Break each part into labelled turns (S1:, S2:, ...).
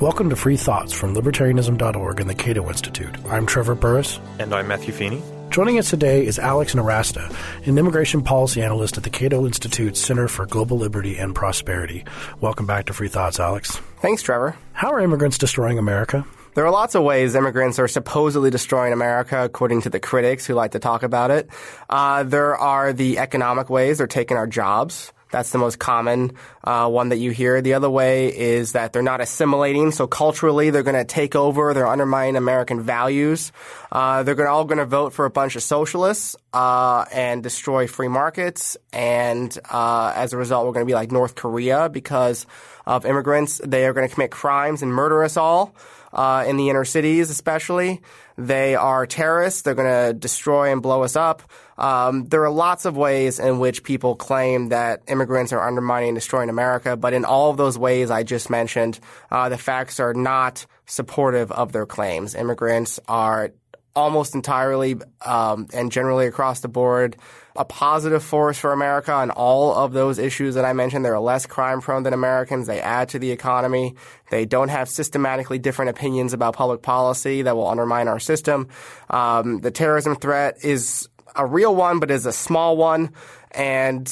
S1: Welcome to Free Thoughts from Libertarianism.org and the Cato Institute. I'm Trevor Burrus.
S2: And I'm Matthew Feeney.
S1: Joining us today is Alex Nowrasteh, an immigration policy analyst at the Cato Institute Center for Global Liberty and Prosperity. Welcome back to Free Thoughts, Alex.
S3: Thanks, Trevor.
S1: How are immigrants destroying America?
S3: There are lots of ways immigrants are supposedly destroying America, according to the critics who like to talk about it. Uh, there are the economic ways they're taking our jobs. That's the most common uh, one that you hear. The other way is that they're not assimilating. So culturally, they're going to take over. They're undermining American values. Uh, they're gonna, all going to vote for a bunch of socialists uh, and destroy free markets. And uh, as a result, we're going to be like North Korea because of immigrants. They are going to commit crimes and murder us all. Uh, in the inner cities, especially. They are terrorists. They're going to destroy and blow us up. Um, there are lots of ways in which people claim that immigrants are undermining and destroying America, but in all of those ways I just mentioned, uh, the facts are not supportive of their claims. Immigrants are almost entirely um, and generally across the board a positive force for America on all of those issues that I mentioned. They're less crime prone than Americans. They add to the economy. They don't have systematically different opinions about public policy that will undermine our system. Um, the terrorism threat is a real one, but is a small one. And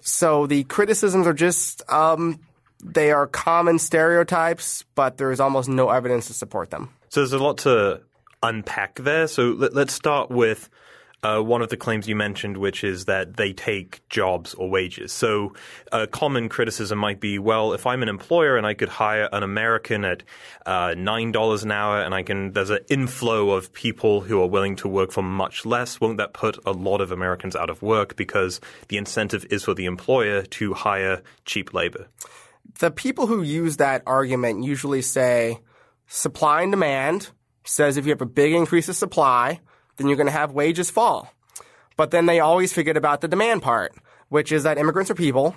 S3: so the criticisms are just, um, they are common stereotypes, but there's almost no evidence to support them.
S2: So there's a lot to unpack there. So let, us start with uh, one of the claims you mentioned, which is that they take jobs or wages. So a common criticism might be, well, if I'm an employer and I could hire an American at uh, nine dollars an hour, and I can there's an inflow of people who are willing to work for much less, won't that put a lot of Americans out of work because the incentive is for the employer to hire cheap labor?
S3: The people who use that argument usually say supply and demand says if you have a big increase of supply then you're going to have wages fall. But then they always forget about the demand part, which is that immigrants are people.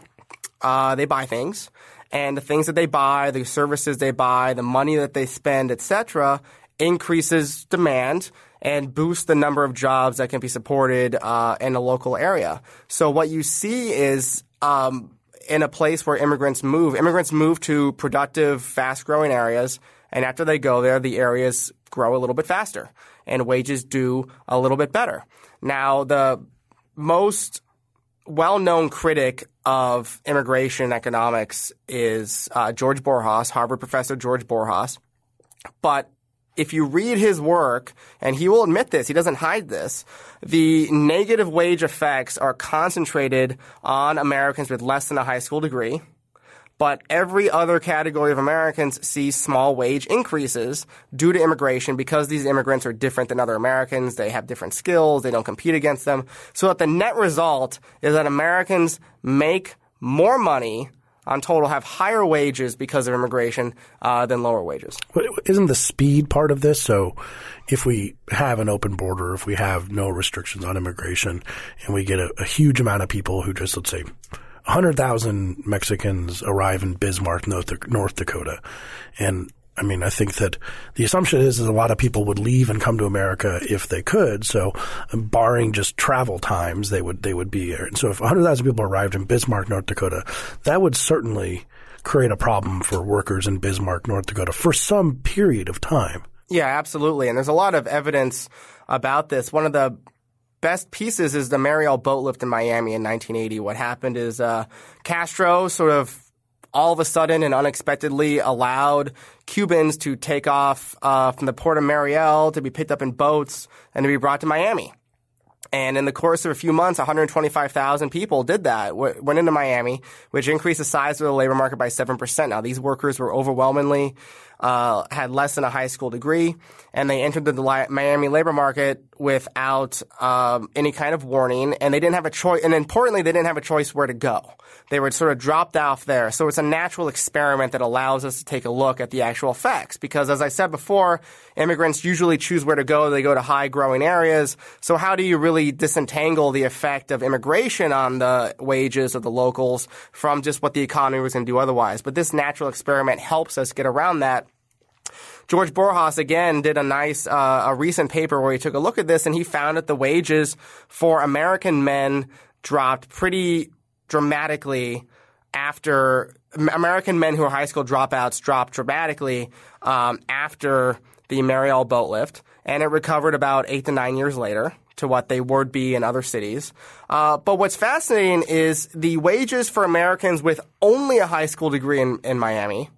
S3: Uh, they buy things, and the things that they buy, the services they buy, the money that they spend, etc., increases demand and boosts the number of jobs that can be supported uh, in a local area. So what you see is um, in a place where immigrants move, immigrants move to productive, fast-growing areas, and after they go there, the areas grow a little bit faster and wages do a little bit better. Now, the most well-known critic of immigration economics is uh, George Borjas, Harvard professor George Borjas. But if you read his work, and he will admit this, he doesn't hide this, the negative wage effects are concentrated on Americans with less than a high school degree but every other category of Americans sees small wage increases due to immigration because these immigrants are different than other Americans. They have different skills. They don't compete against them. So that the net result is that Americans make more money on total have higher wages because of immigration uh, than lower wages.
S1: Isn't the speed part of this? So if we have an open border, if we have no restrictions on immigration, and we get a, a huge amount of people who just, let's say, 100,000 Mexicans arrive in Bismarck, North, Dakota. And I mean, I think that the assumption is that a lot of people would leave and come to America if they could. So, um, barring just travel times, they would they would be here. And so, if 100,000 people arrived in Bismarck, North Dakota, that would certainly create a problem for workers in Bismarck, North Dakota, for some period of time.
S3: Yeah, absolutely. And there's a lot of evidence about this. One of the best pieces is the Mariel boatlift in Miami in 1980. What happened is uh, Castro sort of all of a sudden and unexpectedly allowed Cubans to take off uh, from the port of Mariel to be picked up in boats and to be brought to Miami. And in the course of a few months, 125,000 people did that, went into Miami, which increased the size of the labor market by 7%. Now, these workers were overwhelmingly uh, had less than a high school degree, and they entered the Miami labor market without um, any kind of warning, and they didn't have a choice. And importantly, they didn't have a choice where to go. They were sort of dropped off there. So it's a natural experiment that allows us to take a look at the actual effects. Because as I said before, immigrants usually choose where to go. They go to high growing areas. So how do you really disentangle the effect of immigration on the wages of the locals from just what the economy was going to do otherwise? But this natural experiment helps us get around that George Borjas again did a nice, uh, a recent paper where he took a look at this and he found that the wages for American men dropped pretty dramatically after American men who are high school dropouts dropped dramatically um, after the Mariel boat lift, and it recovered about eight to nine years later to what they would be in other cities. Uh, but what's fascinating is the wages for Americans with only a high school degree in, in Miami,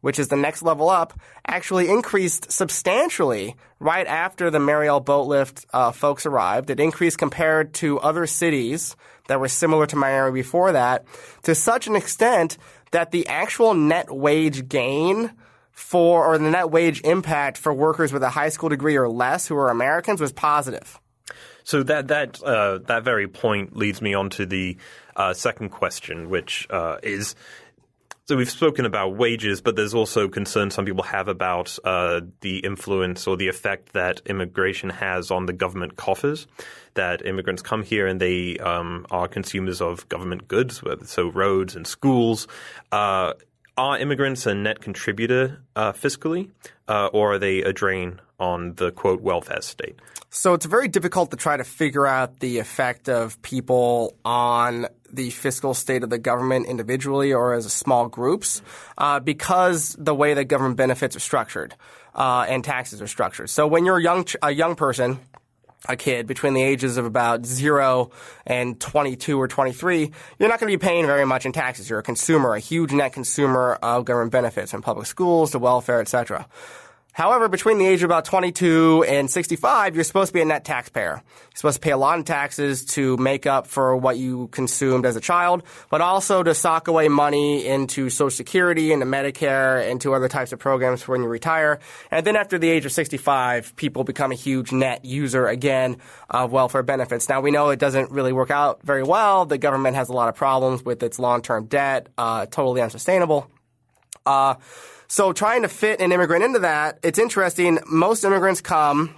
S3: which is the next level up, actually increased substantially right after the Mariel boat lift uh, folks arrived. It increased compared to other cities that were similar to Miami before that to such an extent that the actual net wage gain for, or the net wage impact for workers with a high school degree or less who are Americans was positive.
S2: So that that uh, that very point leads me on to the uh, second question, which uh, is. So we've spoken about wages, but there's also concern some people have about uh, the influence or the effect that immigration has on the government coffers. That immigrants come here and they um, are consumers of government goods, so roads and schools. Uh, are immigrants a net contributor uh, fiscally, uh, or are they a drain on the quote welfare state?
S3: So it's very difficult to try to figure out the effect of people on the fiscal state of the government individually or as small groups uh, because the way that government benefits are structured uh, and taxes are structured. So when you're a young a young person a kid between the ages of about 0 and 22 or 23, you're not going to be paying very much in taxes. You're a consumer, a huge net consumer of government benefits from public schools to welfare, etc. However, between the age of about 22 and 65, you're supposed to be a net taxpayer. You're supposed to pay a lot in taxes to make up for what you consumed as a child, but also to sock away money into Social Security, into Medicare, into other types of programs for when you retire. And then after the age of 65, people become a huge net user again of welfare benefits. Now we know it doesn't really work out very well. The government has a lot of problems with its long-term debt, uh, totally unsustainable. Uh, so trying to fit an immigrant into that, it's interesting. Most immigrants come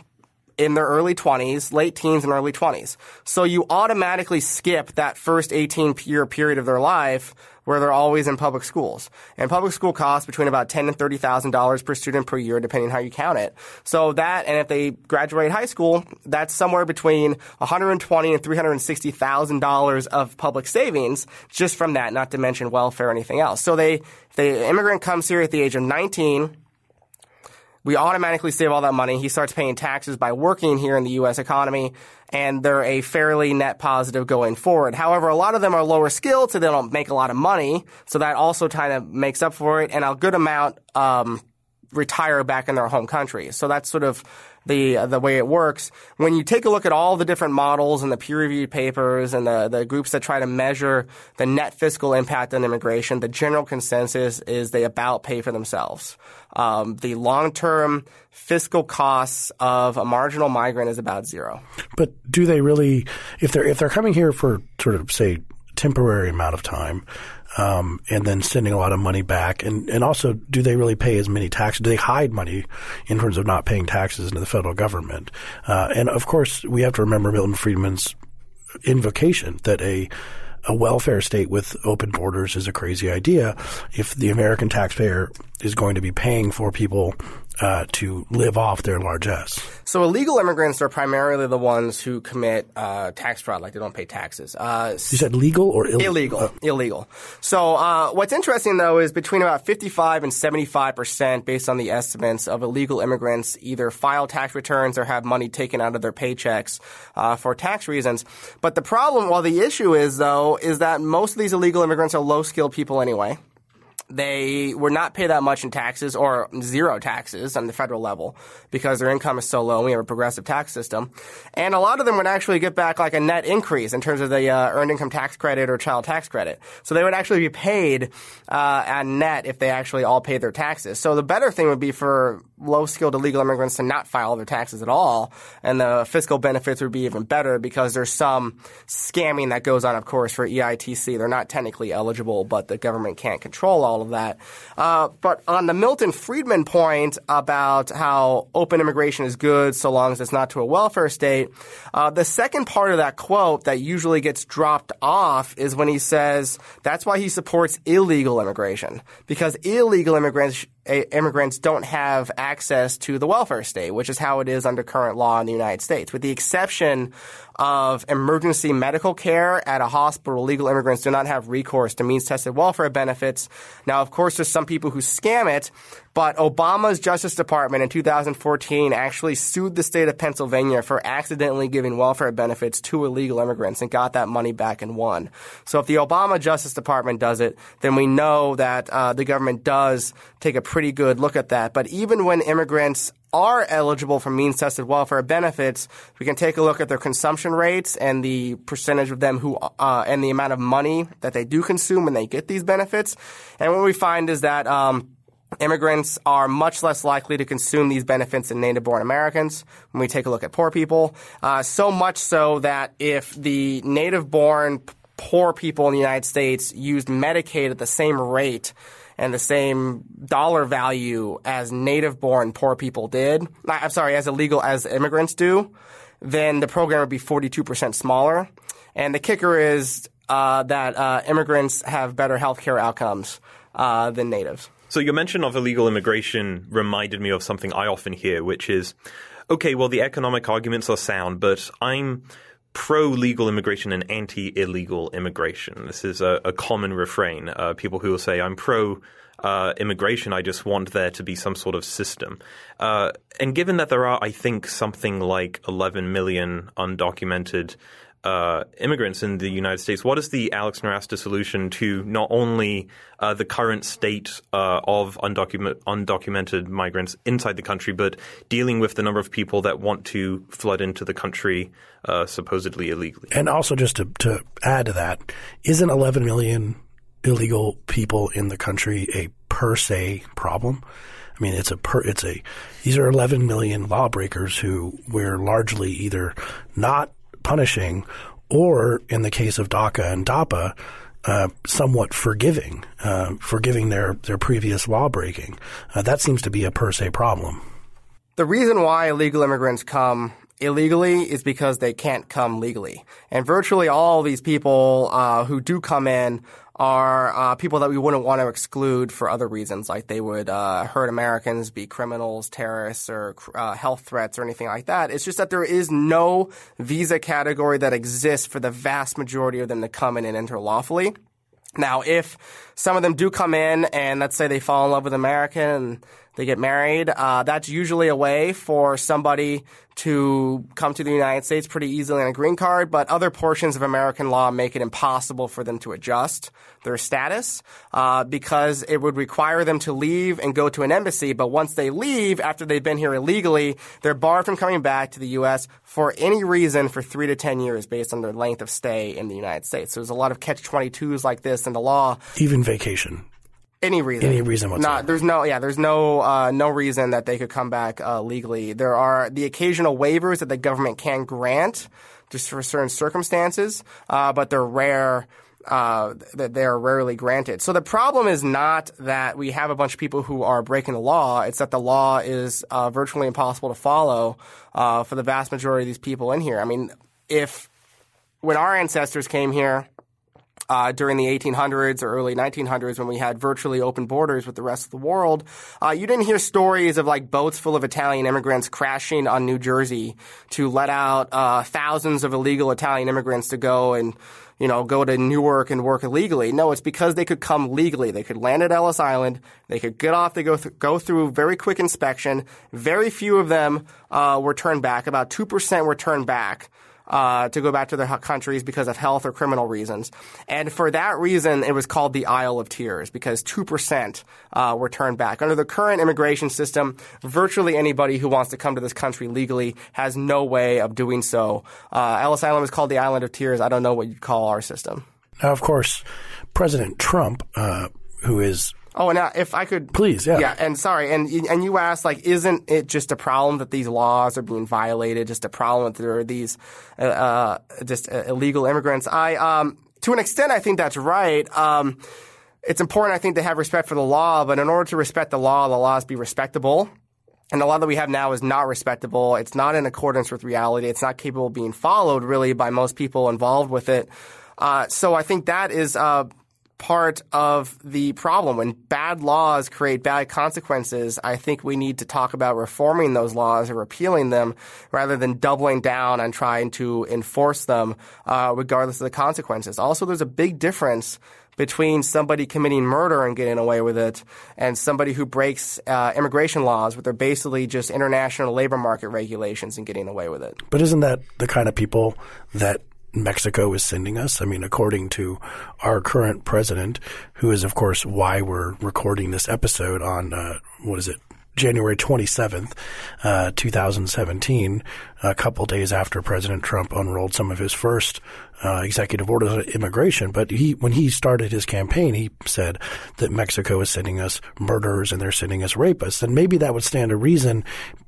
S3: in their early 20s, late teens and early 20s. So you automatically skip that first 18 year period of their life where they're always in public schools. And public school costs between about ten and thirty thousand dollars per student per year, depending how you count it. So that, and if they graduate high school, that's somewhere between one hundred and twenty and three hundred and sixty thousand dollars of public savings just from that, not to mention welfare or anything else. So they, the immigrant comes here at the age of nineteen we automatically save all that money. He starts paying taxes by working here in the U.S. economy, and they're a fairly net positive going forward. However, a lot of them are lower skilled, so they don't make a lot of money. So that also kind of makes up for it, and a good amount um, retire back in their home country. So that's sort of the the way it works. When you take a look at all the different models and the peer reviewed papers and the, the groups that try to measure the net fiscal impact on immigration, the general consensus is they about pay for themselves. Um, the long term fiscal costs of a marginal migrant is about zero.
S1: But do they really, if they're if they're coming here for sort of say temporary amount of time, um, and then sending a lot of money back? And, and also, do they really pay as many taxes? Do they hide money in terms of not paying taxes into the federal government? Uh, and of course, we have to remember Milton Friedman's invocation that a a welfare state with open borders is a crazy idea if the American taxpayer is going to be paying for people uh, to live off their largesse.
S3: So illegal immigrants are primarily the ones who commit uh, tax fraud, like they don't pay taxes.
S1: Uh, you said legal or Ill-
S3: illegal? Uh, illegal. So uh, what's interesting though is between about 55 and 75 percent, based on the estimates of illegal immigrants, either file tax returns or have money taken out of their paychecks uh, for tax reasons. But the problem, well, the issue is though, is that most of these illegal immigrants are low skilled people anyway they would not pay that much in taxes or zero taxes on the federal level because their income is so low. We have a progressive tax system. And a lot of them would actually get back like a net increase in terms of the uh, earned income tax credit or child tax credit. So they would actually be paid uh, at net if they actually all paid their taxes. So the better thing would be for low skilled illegal immigrants to not file their taxes at all. And the fiscal benefits would be even better because there's some scamming that goes on, of course, for EITC. They're not technically eligible, but the government can't control all of that. Uh, but on the Milton Friedman point about how open immigration is good so long as it's not to a welfare state, uh, the second part of that quote that usually gets dropped off is when he says that's why he supports illegal immigration because illegal immigrants immigrants don't have access to the welfare state, which is how it is under current law in the United States. With the exception of emergency medical care at a hospital, legal immigrants do not have recourse to means tested welfare benefits. Now, of course, there's some people who scam it, but Obama's Justice Department in 2014 actually sued the state of Pennsylvania for accidentally giving welfare benefits to illegal immigrants and got that money back and won. So if the Obama Justice Department does it, then we know that uh, the government does take a pretty good look at that. But even when immigrants are eligible for means tested welfare benefits, we can take a look at their consumption rates and the percentage of them who uh, and the amount of money that they do consume when they get these benefits. And what we find is that um, immigrants are much less likely to consume these benefits than native born Americans when we take a look at poor people. Uh, so much so that if the native born poor people in the United States used Medicaid at the same rate and the same dollar value as native born poor people did, I'm sorry, as illegal as immigrants do, then the program would be 42% smaller. And the kicker is uh, that uh, immigrants have better healthcare outcomes uh, than natives.
S2: So your mention of illegal immigration reminded me of something I often hear, which is, okay, well, the economic arguments are sound, but I'm pro legal immigration and anti illegal immigration. This is a, a common refrain. Uh, people who will say, I'm pro uh, immigration, I just want there to be some sort of system. Uh, and given that there are, I think, something like 11 million undocumented uh, immigrants in the United States. What is the Alex Nowrasteh solution to not only uh, the current state uh, of undocument, undocumented migrants inside the country, but dealing with the number of people that want to flood into the country uh, supposedly illegally?
S1: And also, just to, to add to that, isn't 11 million illegal people in the country a per se problem? I mean, it's a per, it's a, these are 11 million lawbreakers who we're largely either not punishing, or in the case of DACA and DAPA, uh, somewhat forgiving, uh, forgiving their, their previous law breaking. Uh, that seems to be a per se problem.
S3: The reason why illegal immigrants come illegally is because they can't come legally. And virtually all these people uh, who do come in are uh, people that we wouldn't want to exclude for other reasons, like they would uh, hurt Americans, be criminals, terrorists, or uh, health threats, or anything like that. It's just that there is no visa category that exists for the vast majority of them to come in and enter lawfully. Now, if some of them do come in and let's say they fall in love with America and they get married, uh, that's usually a way for somebody to come to the United States pretty easily on a green card, but other portions of American law make it impossible for them to adjust their status uh, because it would require them to leave and go to an embassy. But once they leave, after they've been here illegally, they're barred from coming back to the U.S. for any reason for three to ten years based on their length of stay in the United States. So there's a lot of catch 22s like this in the law.
S1: Even vacation.
S3: Any reason.
S1: Any reason whatsoever.
S3: Not, there's no, yeah, there's no, uh, no reason that they could come back uh, legally. There are the occasional waivers that the government can grant just for certain circumstances, uh, but they're rare. Uh, that they are rarely granted. So the problem is not that we have a bunch of people who are breaking the law. It's that the law is uh, virtually impossible to follow uh, for the vast majority of these people in here. I mean, if when our ancestors came here, uh, during the 1800s or early 1900s when we had virtually open borders with the rest of the world, uh, you didn't hear stories of like boats full of Italian immigrants crashing on New Jersey to let out uh, thousands of illegal Italian immigrants to go and you know, go to Newark and work illegally. No, it's because they could come legally. They could land at Ellis Island. They could get off. They go th- go through very quick inspection. Very few of them uh, were turned back. About two percent were turned back uh, to go back to their countries because of health or criminal reasons. And for that reason, it was called the Isle of Tears because 2% uh, were turned back. Under the current immigration system, virtually anybody who wants to come to this country legally has no way of doing so. Uh, Ellis Island is called the Island of Tears. I don't know what you'd call our system.
S1: Now, of course, President Trump, uh, who is
S3: Oh, and if I could,
S1: please, yeah,
S3: yeah, and sorry, and and you asked like, isn't it just a problem that these laws are being violated? Just a problem that there are these uh, uh, just uh, illegal immigrants? I, um, to an extent, I think that's right. Um, it's important, I think, to have respect for the law, but in order to respect the law, the laws be respectable. And the law that we have now is not respectable. It's not in accordance with reality. It's not capable of being followed really by most people involved with it. Uh, so I think that is uh, part of the problem. When bad laws create bad consequences, I think we need to talk about reforming those laws or repealing them rather than doubling down on trying to enforce them uh, regardless of the consequences. Also, there's a big difference between somebody committing murder and getting away with it and somebody who breaks uh, immigration laws, which are basically just international labor market regulations and getting away with it.
S1: But isn't that the kind of people that Mexico is sending us? I mean, according to our current president, who is, of course, why we're recording this episode on, uh, what is it, January 27th, uh, 2017, a couple days after President Trump unrolled some of his first uh, executive orders on immigration. But he, when he started his campaign, he said that Mexico is sending us murderers and they're sending us rapists. And maybe that would stand to reason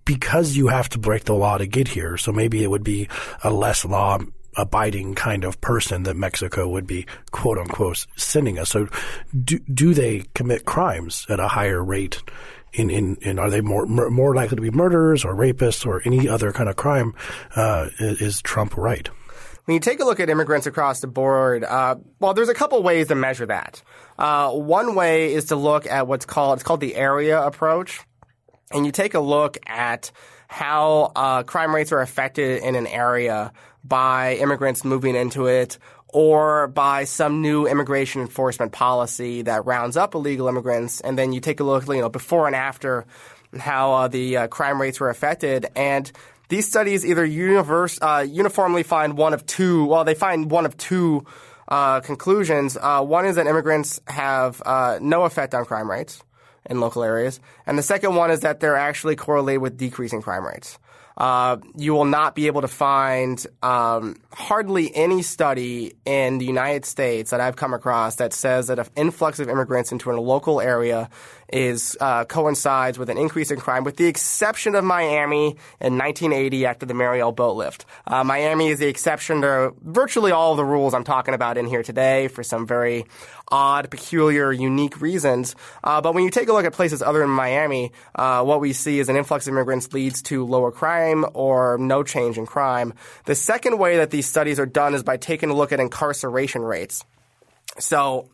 S1: because you have to break the law to get here. So maybe it would be a less law abiding kind of person that Mexico would be quote unquote sending us. So do, do they commit crimes at a higher rate in, in, in are they more more likely to be murderers or rapists or any other kind of crime? Uh, is Trump right?
S3: When you take a look at immigrants across the board, uh, well, there's a couple ways to measure that. Uh, one way is to look at what's called it's called the area approach, and you take a look at how uh, crime rates are affected in an area by immigrants moving into it or by some new immigration enforcement policy that rounds up illegal immigrants, and then you take a look, you know, before and after how uh, the uh, crime rates were affected, and these studies either universe, uh, uniformly find one of two. Well, they find one of two uh, conclusions. Uh, one is that immigrants have uh, no effect on crime rates in local areas, and the second one is that they're actually correlated with decreasing crime rates uh, you will not be able to find um, hardly any study in the United States that I've come across that says that an influx of immigrants into a local area is uh, coincides with an increase in crime, with the exception of Miami in 1980 after the Mariel boat lift. Uh, Miami is the exception to virtually all the rules I'm talking about in here today for some very odd, peculiar, unique reasons. Uh, but when you take a look at places other than Miami, uh, what we see is an influx of immigrants leads to lower crime or no change in crime. The second way that these studies are done is by taking a look at incarceration rates. So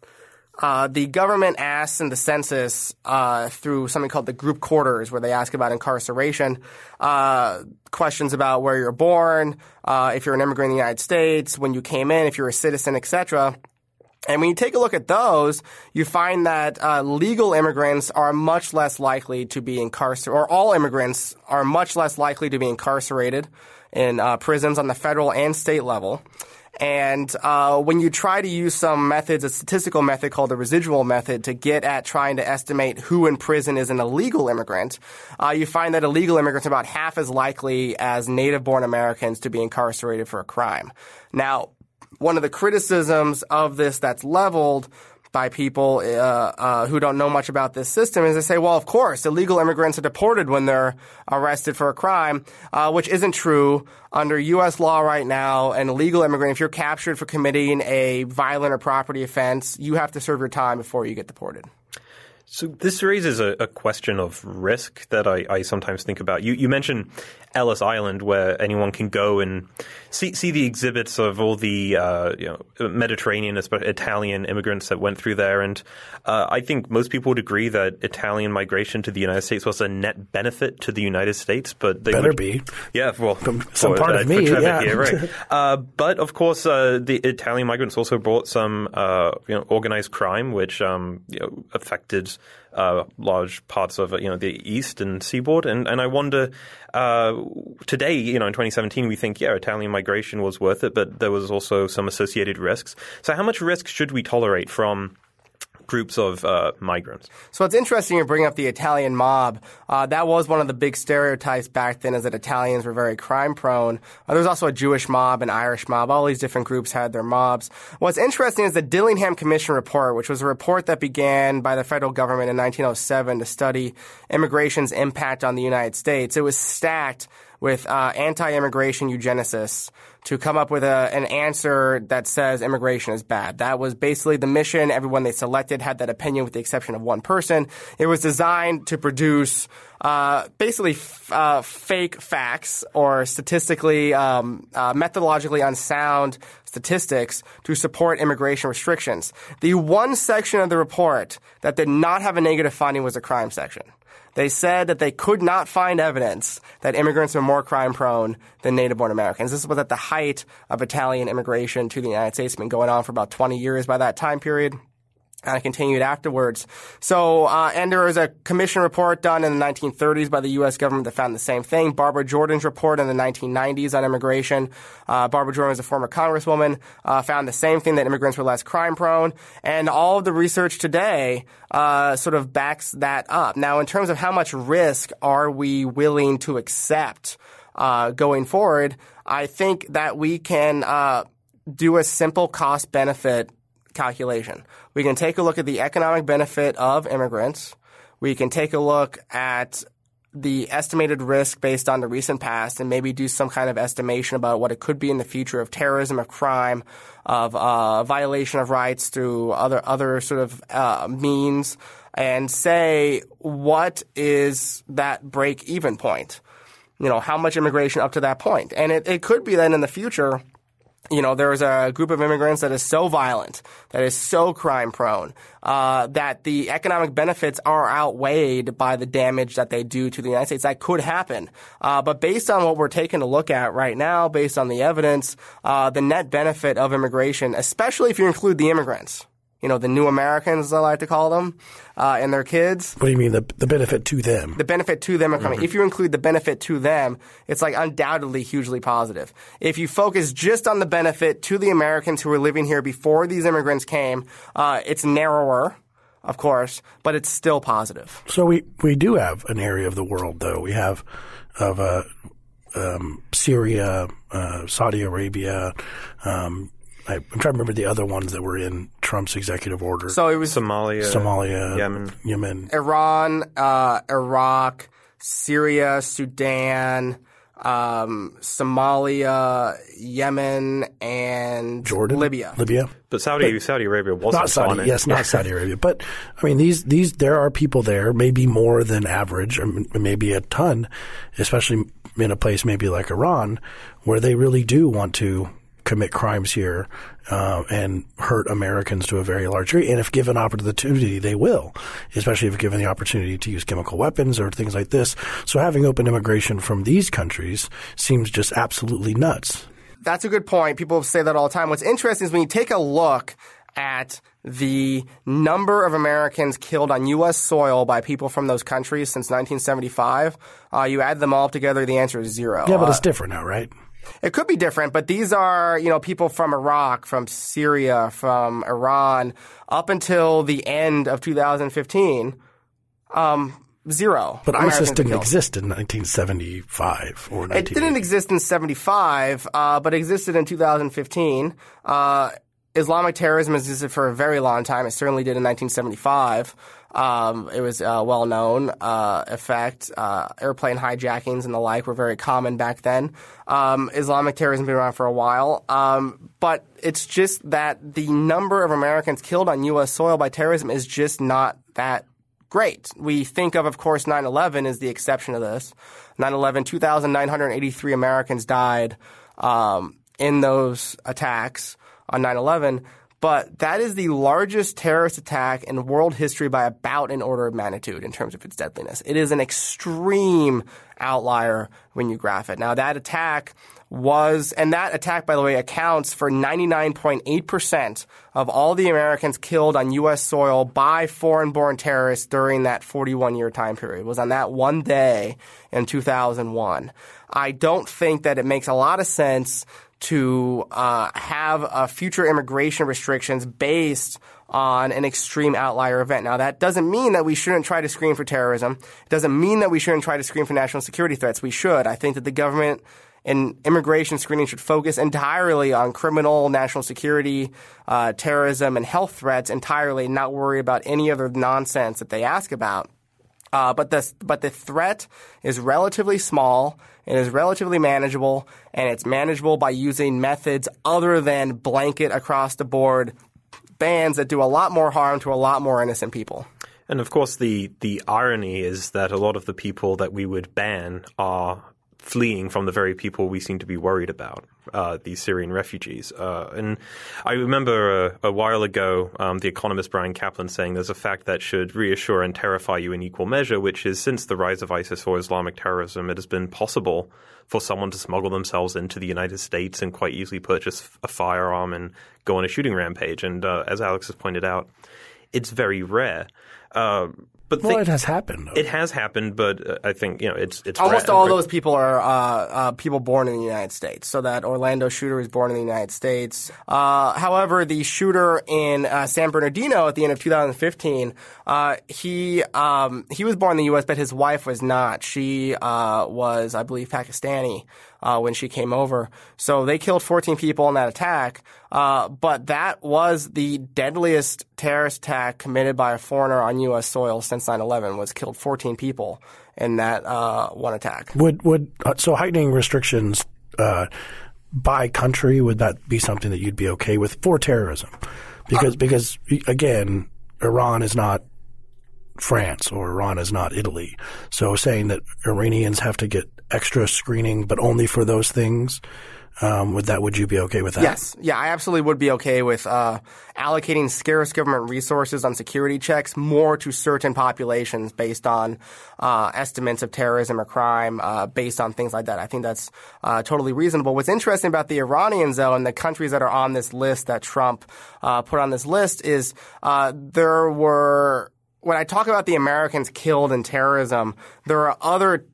S3: uh, the government asks in the census uh, through something called the group quarters, where they ask about incarceration, uh, questions about where you're born, uh, if you're an immigrant in the United States, when you came in, if you're a citizen, etc. And when you take a look at those, you find that uh, legal immigrants are much less likely to be incarcerated, or all immigrants are much less likely to be incarcerated in uh, prisons on the federal and state level. And uh, when you try to use some methods, a statistical method called the residual method, to get at trying to estimate who in prison is an illegal immigrant, uh, you find that illegal immigrants are about half as likely as native-born Americans to be incarcerated for a crime. Now, one of the criticisms of this that's leveled by people uh, uh, who don't know much about this system is they say, well, of course, illegal immigrants are deported when they're arrested for a crime, uh, which isn't true. Under U.S. law right now, an illegal immigrant, if you're captured for committing a violent or property offense, you have to serve your time before you get deported.
S2: So this raises a, a question of risk that I, I, sometimes think about. You, you mentioned Ellis Island, where anyone can go and see, see the exhibits of all the uh, you know, Mediterranean, Italian immigrants that went through there, and uh, I think most people would agree that Italian migration to the United States was a net benefit to the United States. But they
S1: better
S2: would,
S1: be.
S2: Yeah, well,
S1: some for, part uh, of me, yeah.
S2: Here, right. Uh, but of course, uh, the Italian migrants also brought some uh, you know, organized crime, which um, you know, affected uh, large parts of you know the east and seaboard, and and I wonder uh, today, you know, in 2017, we think yeah, Italian migration was worth it, but there was also some associated risks. So, how much risk should we tolerate from groups of uh, migrants.
S3: So it's interesting you bring up the Italian mob. Uh, that was one of the big stereotypes back then, is that Italians were very crime prone. Uh, there was also a Jewish mob, an Irish mob. All these different groups had their mobs. What's interesting is the Dillingham Commission report, which was a report that began by the federal government in 1907 to study immigration's impact on the United States. It was stacked with uh, anti-immigration eugenicists to come up with a, an answer that says immigration is bad. That was basically the mission. Everyone they selected had that opinion with the exception of one person. It was designed to produce uh, basically f- uh, fake facts or statistically, um, uh, methodologically unsound statistics to support immigration restrictions. The one section of the report that did not have a negative finding was the crime section. They said that they could not find evidence that immigrants are more crime prone than native born Americans. This was at the height of Italian immigration to the United States. It's been going on for about 20 years by that time period and it continued afterwards. So, uh, and there was a commission report done in the 1930s by the U.S. government that found the same thing. Barbara Jordan's report in the 1990s on immigration. Uh, Barbara Jordan was a former congresswoman, uh, found the same thing that immigrants were less crime prone. And all of the research today, uh, sort of backs that up. Now, in terms of how much risk are we willing to accept, uh, going forward, I think that we can, uh, do a simple cost benefit calculation. We can take a look at the economic benefit of immigrants. We can take a look at the estimated risk based on the recent past and maybe do some kind of estimation about what it could be in the future of terrorism, of crime, of uh, violation of rights through other other sort of uh, means, and say what is that break even point. You know, how much immigration up to that point, and it, it could be that in the future you know, there's a group of immigrants that is so violent, that is so crime prone, uh, that the economic benefits are outweighed by the damage that they do to the United States. That could happen. Uh, but based on what we're taking a look at right now, based on the evidence, uh, the net benefit of immigration, especially if you include the immigrants, you know, the new Americans, as I like to call them, uh, and their kids.
S1: What do you mean the the benefit to them?
S3: The benefit to them. Mm-hmm. If you include the benefit to them, it's like undoubtedly hugely positive. If you focus just on the benefit to the Americans who were living here before these immigrants came, uh, it's narrower. Of course, but it's still positive.
S1: So we, we do have an area of the world, though. We have of uh, um, Syria, uh, Saudi Arabia, um, I, am trying to remember the other ones that were in Trump's executive order.
S3: So it was
S2: Somalia,
S1: Somalia,
S2: Yemen,
S1: Yemen,
S3: Iran, uh, Iraq, Syria, Sudan, um, Somalia, Yemen, and
S1: Jordan,
S3: Libya.
S1: Libya.
S2: But Saudi but Saudi Arabia wasn't
S1: not Saudi.
S2: on it.
S1: Yes, not Saudi Arabia. But I mean, these these there are people there, maybe more than average, or maybe a ton, especially in a place maybe like Iran, where they really do want to commit crimes here uh, and hurt Americans to a very large degree. And if given opportunity, they will, especially if given the opportunity to use chemical weapons or things like this. So having open immigration from these countries seems just absolutely nuts.
S3: That's a good point. People say that all the time. What's interesting is when you take a look at the number of Americans killed on U.S. soil by people from those countries since 1975, uh, you add them all together, the answer is zero.
S1: Yeah, but it's uh, different now, right?
S3: It could be different, but these are, you know, people from Iraq, from Syria, from Iran, up until the end of 2015. Um, zero.
S1: But ISIS didn't exist in 1975 or
S3: It didn't exist in 75, uh, but existed in 2015. Uh, Islamic terrorism existed for a very long time. It certainly did in 1975. Um, it was a well known uh, effect. Uh, airplane hijackings and the like were very common back then. Um, Islamic terrorism has been around for a while. Um, but it's just that the number of Americans killed on U.S. soil by terrorism is just not that great. We think of, of course, 9 11 as the exception of this. 9 11, 2,983 Americans died um, in those attacks on 9 11 but that is the largest terrorist attack in world history by about an order of magnitude in terms of its deadliness. It is an extreme outlier when you graph it. Now that attack was, and that attack, by the way, accounts for 99.8% of all the Americans killed on U.S. soil by foreign-born terrorists during that 41-year time period. It was on that one day in 2001. I don't think that it makes a lot of sense to uh, have uh, future immigration restrictions based on an extreme outlier event. Now, that doesn't mean that we shouldn't try to screen for terrorism. It doesn't mean that we shouldn't try to screen for national security threats. We should. I think that the government and immigration screening should focus entirely on criminal, national security, uh, terrorism, and health threats entirely, not worry about any other nonsense that they ask about. Uh, but the but the threat is relatively small. It is relatively manageable, and it's manageable by using methods other than blanket across the board bans that do a lot more harm to a lot more innocent people.
S2: And of course, the the irony is that a lot of the people that we would ban are fleeing from the very people we seem to be worried about, uh, these Syrian refugees. Uh, and I remember a, a while ago, um, the economist Bryan Caplan saying there's a fact that should reassure and terrify you in equal measure, which is since the rise of ISIS or Islamic terrorism, it has been possible for someone to smuggle themselves into the United States and quite easily purchase a firearm and go on a shooting rampage. And uh, as Alex has pointed out, it's very rare. Uh, but
S1: Well,
S2: think-
S1: it has happened. though.
S2: it has happened, but uh, I think you know it's it's
S3: Almost
S2: rare.
S3: all those people are uh, uh, people born in the United States. So that Orlando shooter is born in the United States. Uh, however, the shooter in uh, San Bernardino at the end of 2015, uh, he um, he was born in the U.S., but his wife was not. She uh, was, I believe, Pakistani. Uh, when she came over, so they killed 14 people in that attack. Uh, but that was the deadliest terrorist attack committed by a foreigner on U.S. soil since 9/11. Was killed 14 people in that uh, one attack.
S1: Would would uh, so heightening restrictions uh, by country would that be something that you'd be okay with for terrorism? Because because again, Iran is not France or Iran is not Italy. So saying that Iranians have to get extra screening, but only for those things, um, would that would you be okay with that?
S3: Yes, yeah, I absolutely would be okay with uh, allocating scarce government resources on security checks more to certain populations based on uh, estimates of terrorism or crime, uh, based on things like that. I think that's uh, totally reasonable. What's interesting about the Iranians, though, and the countries that are on this list that Trump uh, put on this list is uh, there were. When I talk about the Americans killed in terrorism, there are other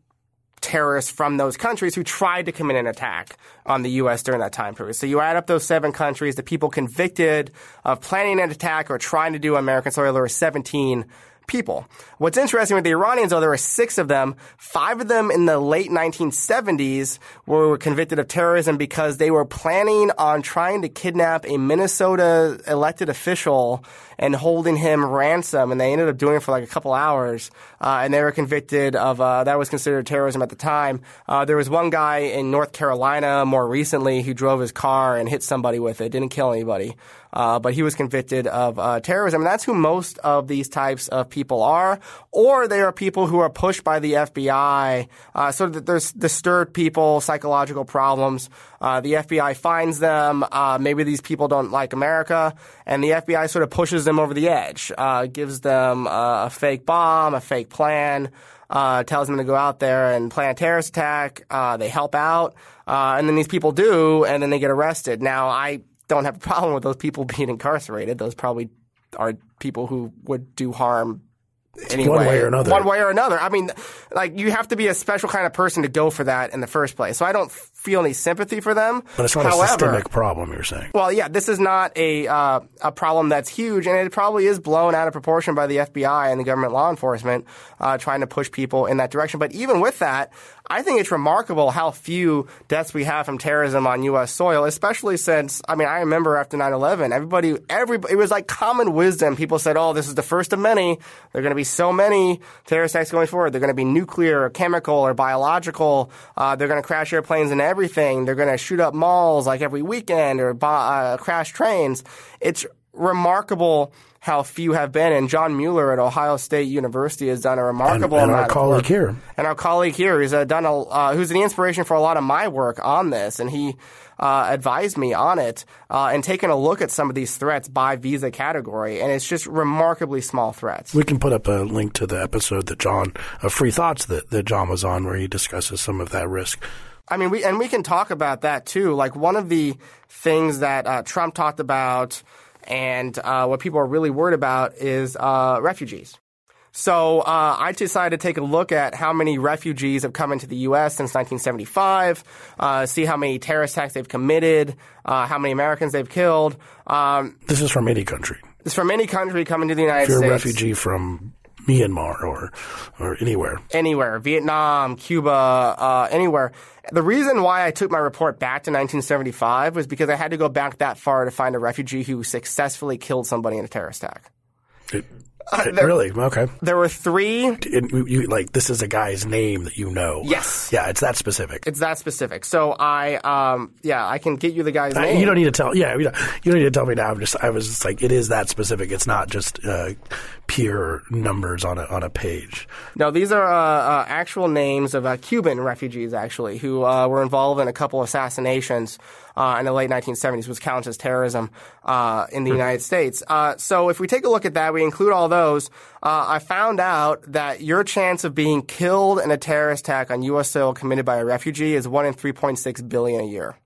S3: terrorists from those countries who tried to commit an attack on the U.S. during that time period. So you add up those seven countries, the people convicted of planning an attack or trying to do American soil, there were 17 people. What's interesting with the Iranians, though, there were six of them. Five of them in the late 1970s were convicted of terrorism because they were planning on trying to kidnap a Minnesota elected official and holding him ransom, and they ended up doing it for like a couple hours. Uh, and they were convicted of uh, that was considered terrorism at the time. Uh, there was one guy in North Carolina more recently who drove his car and hit somebody with it, didn't kill anybody. Uh, but he was convicted of uh, terrorism. And that's who most of these types of people are. Or they are people who are pushed by the FBI. Uh, so that there's disturbed people, psychological problems. Uh, the FBI finds them. Uh, maybe these people don't like America. And the FBI sort of pushes them over the edge, uh, gives them a fake bomb, a fake plan. Uh, tells them to go out there and plan a terrorist attack. Uh, they help out, uh, and then these people do, and then they get arrested. Now, I don't have a problem with those people being incarcerated. Those probably are people who would do harm anyway,
S1: way or another.
S3: One way or another. I mean, like you have to be a special kind of person to go for that in the first place. So I don't feel any sympathy for them.
S1: But it's not
S3: However,
S1: a systemic problem. You're saying.
S3: well, yeah, this is not a uh, a problem that's huge, and it probably is blown out of proportion by the FBI and the government law enforcement uh, trying to push people in that direction. But even with that, I think it's remarkable how few deaths we have from terrorism on U.S. soil, especially since I mean I remember after 9/11, everybody, everybody, it was like common wisdom. People said, "Oh, this is the first of many. There are going to be so many terrorist acts going forward. They're going to be nuclear, or chemical, or biological. Uh, they're going to crash airplanes and everything. They're going to shoot up malls like every weekend or uh, crash trains." It's remarkable how few have been. And John Mueller at Ohio State University has done a remarkable
S1: and our
S3: amount of
S1: colleague
S3: work.
S1: here.
S3: And our colleague here, who's uh, done a, uh, who's the inspiration for a lot of my work on this, and he uh, advised me on it uh, and taken a look at some of these threats by visa category, and it's just remarkably small threats.
S1: We can put up a link to the episode that John of Free Thoughts that, that John was on, where he discusses some of that risk.
S3: I mean, we and we can talk about that too. Like one of the things that uh, Trump talked about, and uh, what people are really worried about is uh, refugees. So uh, I decided to take a look at how many refugees have come into the U.S. since 1975, uh, see how many terrorist attacks they've committed, uh, how many Americans they've killed. Um,
S1: This is from any country.
S3: it's from any country coming to the United
S1: If you're a
S3: States.
S1: refugee from Myanmar or or anywhere,
S3: anywhere, Vietnam, Cuba, uh, anywhere. The reason why I took my report back to 1975 was because I had to go back that far to find a refugee who successfully killed somebody in a terrorist attack.
S1: it, really? Okay.
S3: There were three.
S1: And you, you- like this is a guy's name that you know.
S3: Yes.
S1: Yeah, it's that specific.
S3: It's that specific. So I, um, yeah, I can get you the guy's
S1: I-
S3: name.
S1: you don't need to tell. Yeah, you don't, you don't need to tell me now. I'm just. I was just like, it is that specific. It's not just uh, pure numbers on a on a page.
S3: No, these are uh, uh, actual names of uh, Cuban refugees, actually, who uh, were involved in a couple assassinations uh, in the late 1970s, was counted as terrorism uh, in the United States. Uh, so if we take a look at that, we include all those. Uh, I found out that your chance of being killed in a terrorist attack on U.S. soil committed by a refugee is 1 in 3.6 billion a year.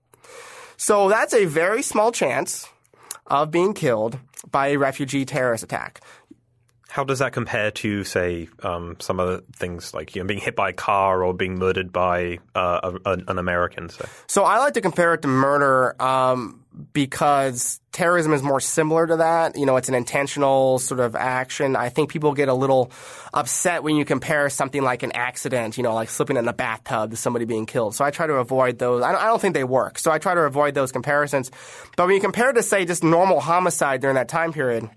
S3: So that's a very small chance of being killed by a refugee terrorist attack.
S2: How does that compare to, say, um, some other things like you know, being hit by a car or being murdered by uh, a, an American? Say?
S3: So I like to compare it to murder um, because terrorism is more similar to that. You know, it's an intentional sort of action. I think people get a little upset when you compare something like an accident, you know, like slipping in the bathtub to somebody being killed. So I try to avoid those. I don't, I don't think they work. So I try to avoid those comparisons. But when you compare it to, say, just normal homicide during that time period,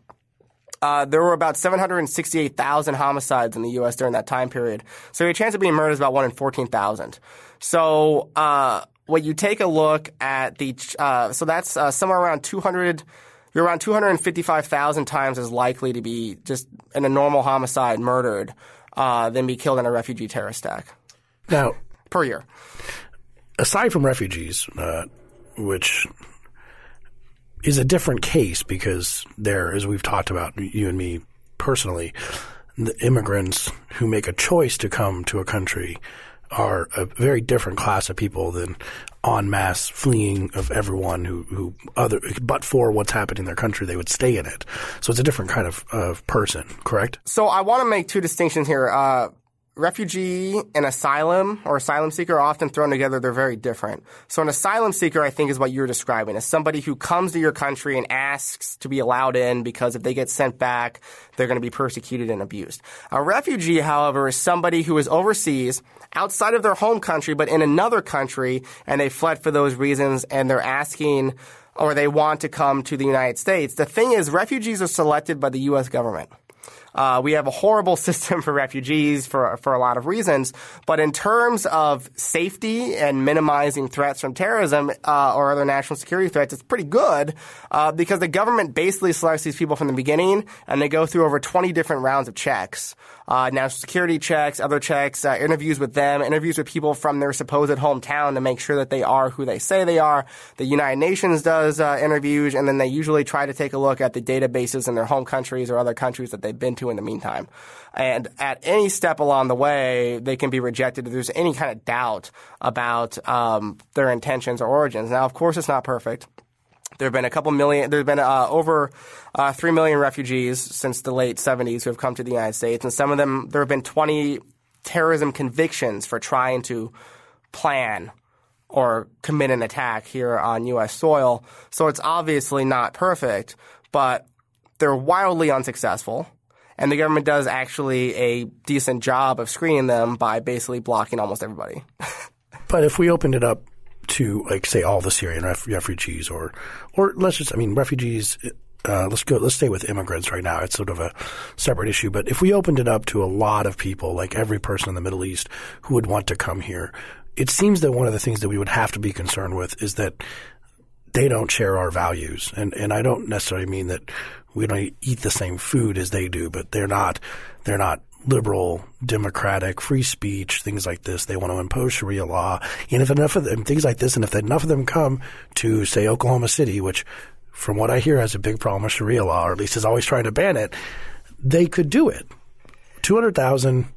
S3: uh, there were about 768,000 homicides in the U.S. during that time period. So your chance of being murdered is about 1 in 14,000. So uh, when you take a look at the, uh, so that's uh, somewhere around 200, you're around 255,000 times as likely to be just in a normal homicide murdered uh, than be killed in a refugee terrorist attack
S1: Now,
S3: per year.
S1: aside from refugees, uh, which is a different case because there, as we've talked about, you and me personally, the immigrants who make a choice to come to a country are a very different class of people than en masse fleeing of everyone who, who other, but for what's happening in their country, they would stay in it. So it's a different kind of, of person, correct?
S3: So I want to make two distinctions here. Uh, refugee and asylum or asylum seeker are often thrown together. They're very different. So an asylum seeker, I think, is what you're describing, is somebody who comes to your country and asks to be allowed in because if they get sent back, they're going to be persecuted and abused. A refugee, however, is somebody who is overseas, outside of their home country, but in another country, and they fled for those reasons, and they're asking or they want to come to the United States. The thing is, refugees are selected by the U.S. government. Uh, we have a horrible system for refugees for for a lot of reasons, but in terms of safety and minimizing threats from terrorism uh, or other national security threats, it's pretty good uh, because the government basically selects these people from the beginning, and they go through over 20 different rounds of checks, uh, national security checks, other checks, uh, interviews with them, interviews with people from their supposed hometown to make sure that they are who they say they are. The United Nations does uh, interviews, and then they usually try to take a look at the databases in their home countries or other countries that they've been to in the meantime. And at any step along the way, they can be rejected if there's any kind of doubt about um, their intentions or origins. Now, of course, it's not perfect. There have been a couple million. There have been uh, over uh, three million refugees since the late '70s who have come to the United States, and some of them there have been 20 terrorism convictions for trying to plan or commit an attack here on U.S. soil. So it's obviously not perfect, but they're wildly unsuccessful. And the government does actually a decent job of screening them by basically blocking almost everybody.
S1: But if we opened it up to, like, say, all the Syrian ref- refugees, or, or let's just, I mean, refugees. Uh, let's go. Let's stay with immigrants right now. It's sort of a separate issue. But if we opened it up to a lot of people, like every person in the Middle East who would want to come here, it seems that one of the things that we would have to be concerned with is that they don't share our values. And and I don't necessarily mean that we don't eat the same food as they do, but they're not they're not liberal, democratic, free speech, things like this. They want to impose Sharia law. And if enough of them things like this and if enough of them come to say Oklahoma City, which from what I hear has a big problem with Sharia law, or at least is always trying to ban it, they could do it. Two hundred thousand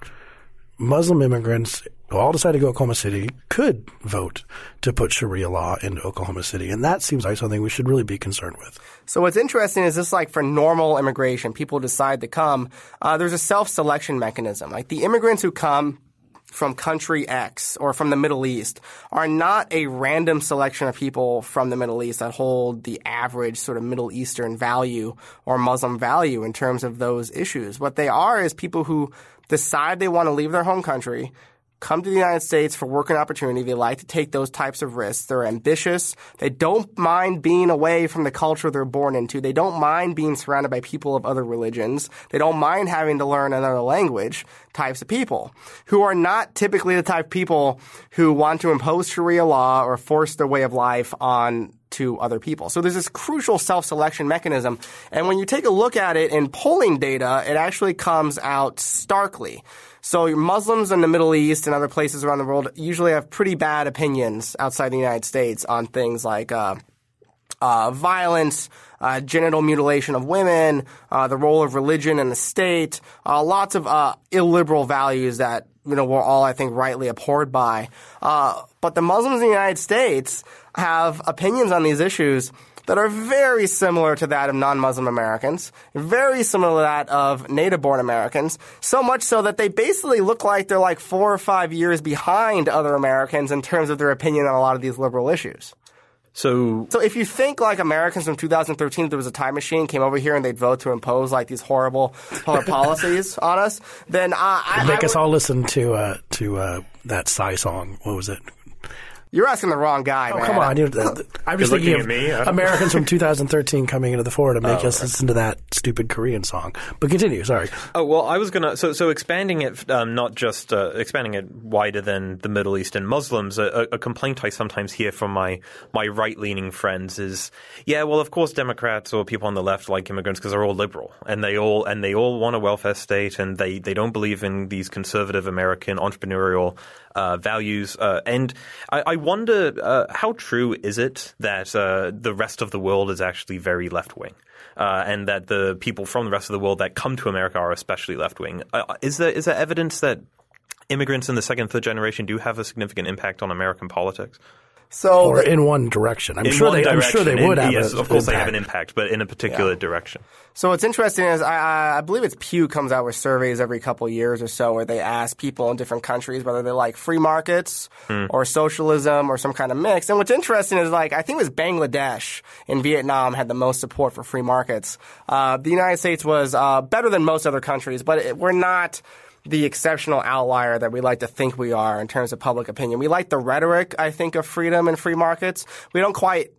S1: Muslim immigrants who all decide to go to Oklahoma City could vote to put Sharia law into Oklahoma City. And that seems like something we should really be concerned with.
S3: So what's interesting is this like for normal immigration, people decide to come. Uh, there's a self-selection mechanism. Like the immigrants who come from country X or from the Middle East are not a random selection of people from the Middle East that hold the average sort of Middle Eastern value or Muslim value in terms of those issues. What they are is people who decide they want to leave their home country, come to the United States for work and opportunity. They like to take those types of risks. They're ambitious. They don't mind being away from the culture they're born into. They don't mind being surrounded by people of other religions. They don't mind having to learn another language types of people who are not typically the type of people who want to impose Sharia law or force their way of life on to other people. So there's this crucial self-selection mechanism. And when you take a look at it in polling data, it actually comes out starkly. So Muslims in the Middle East and other places around the world usually have pretty bad opinions outside the United States on things like uh, uh, violence, uh, genital mutilation of women, uh, the role of religion in the state, uh, lots of uh, illiberal values that you know we're all, I think, rightly abhorred by. Uh, but the Muslims in the United States have opinions on these issues that are very similar to that of non-Muslim Americans, very similar to that of native-born Americans, so much so that they basically look like they're like four or five years behind other Americans in terms of their opinion on a lot of these liberal issues.
S2: So,
S3: So if you think like Americans from 2013, if there was a time machine, came over here and they'd vote to impose like these horrible policies on us, then uh, I,
S1: Make
S3: I
S1: us
S3: would-
S1: all listen to uh, to uh, that Psy song. What was it?
S3: You're asking the wrong guy,
S1: Oh,
S3: man.
S1: come on. You know, I'm just
S2: You're
S1: thinking of
S2: at me?
S1: Americans from 2013 coming into the fore to
S2: Oh,
S1: make us listen to that stupid Korean song. But continue. Sorry.
S2: Oh well, I was gonna so so expanding it um, not just uh, expanding it wider than the Middle East and Muslims. A, a complaint I sometimes hear from my my right leaning friends is, yeah, well, of course, Democrats or people on the left like immigrants because they're all liberal and they all and they all want a welfare state and they they don't believe in these conservative American entrepreneurial uh, values. Uh, and I, I wonder uh, how true is it that uh, the rest of the world is actually very left wing? Uh, and that the people from the rest of the world that come to America are especially left wing. Uh, is there is there evidence that immigrants in the second third generation do have a significant impact on American politics?
S3: So
S1: Or in one direction. I'm
S2: In
S1: sure
S2: one
S1: they. I'm sure they
S2: in-
S1: would have.
S2: Yes,
S1: a-
S2: of course they have an impact, but in a particular direction.
S3: So what's interesting is I, I- I believe it's Pew comes out with surveys every couple years or so where they ask people in different countries whether they like free markets or socialism or some kind of mix. And what's interesting is like I think it was Bangladesh in Vietnam had the most support for free markets. Uh, the United States was uh, better than most other countries, but it, we're not the exceptional outlier that we like to think we are in terms of public opinion. We like the rhetoric, I think, of freedom and free markets. We don't quite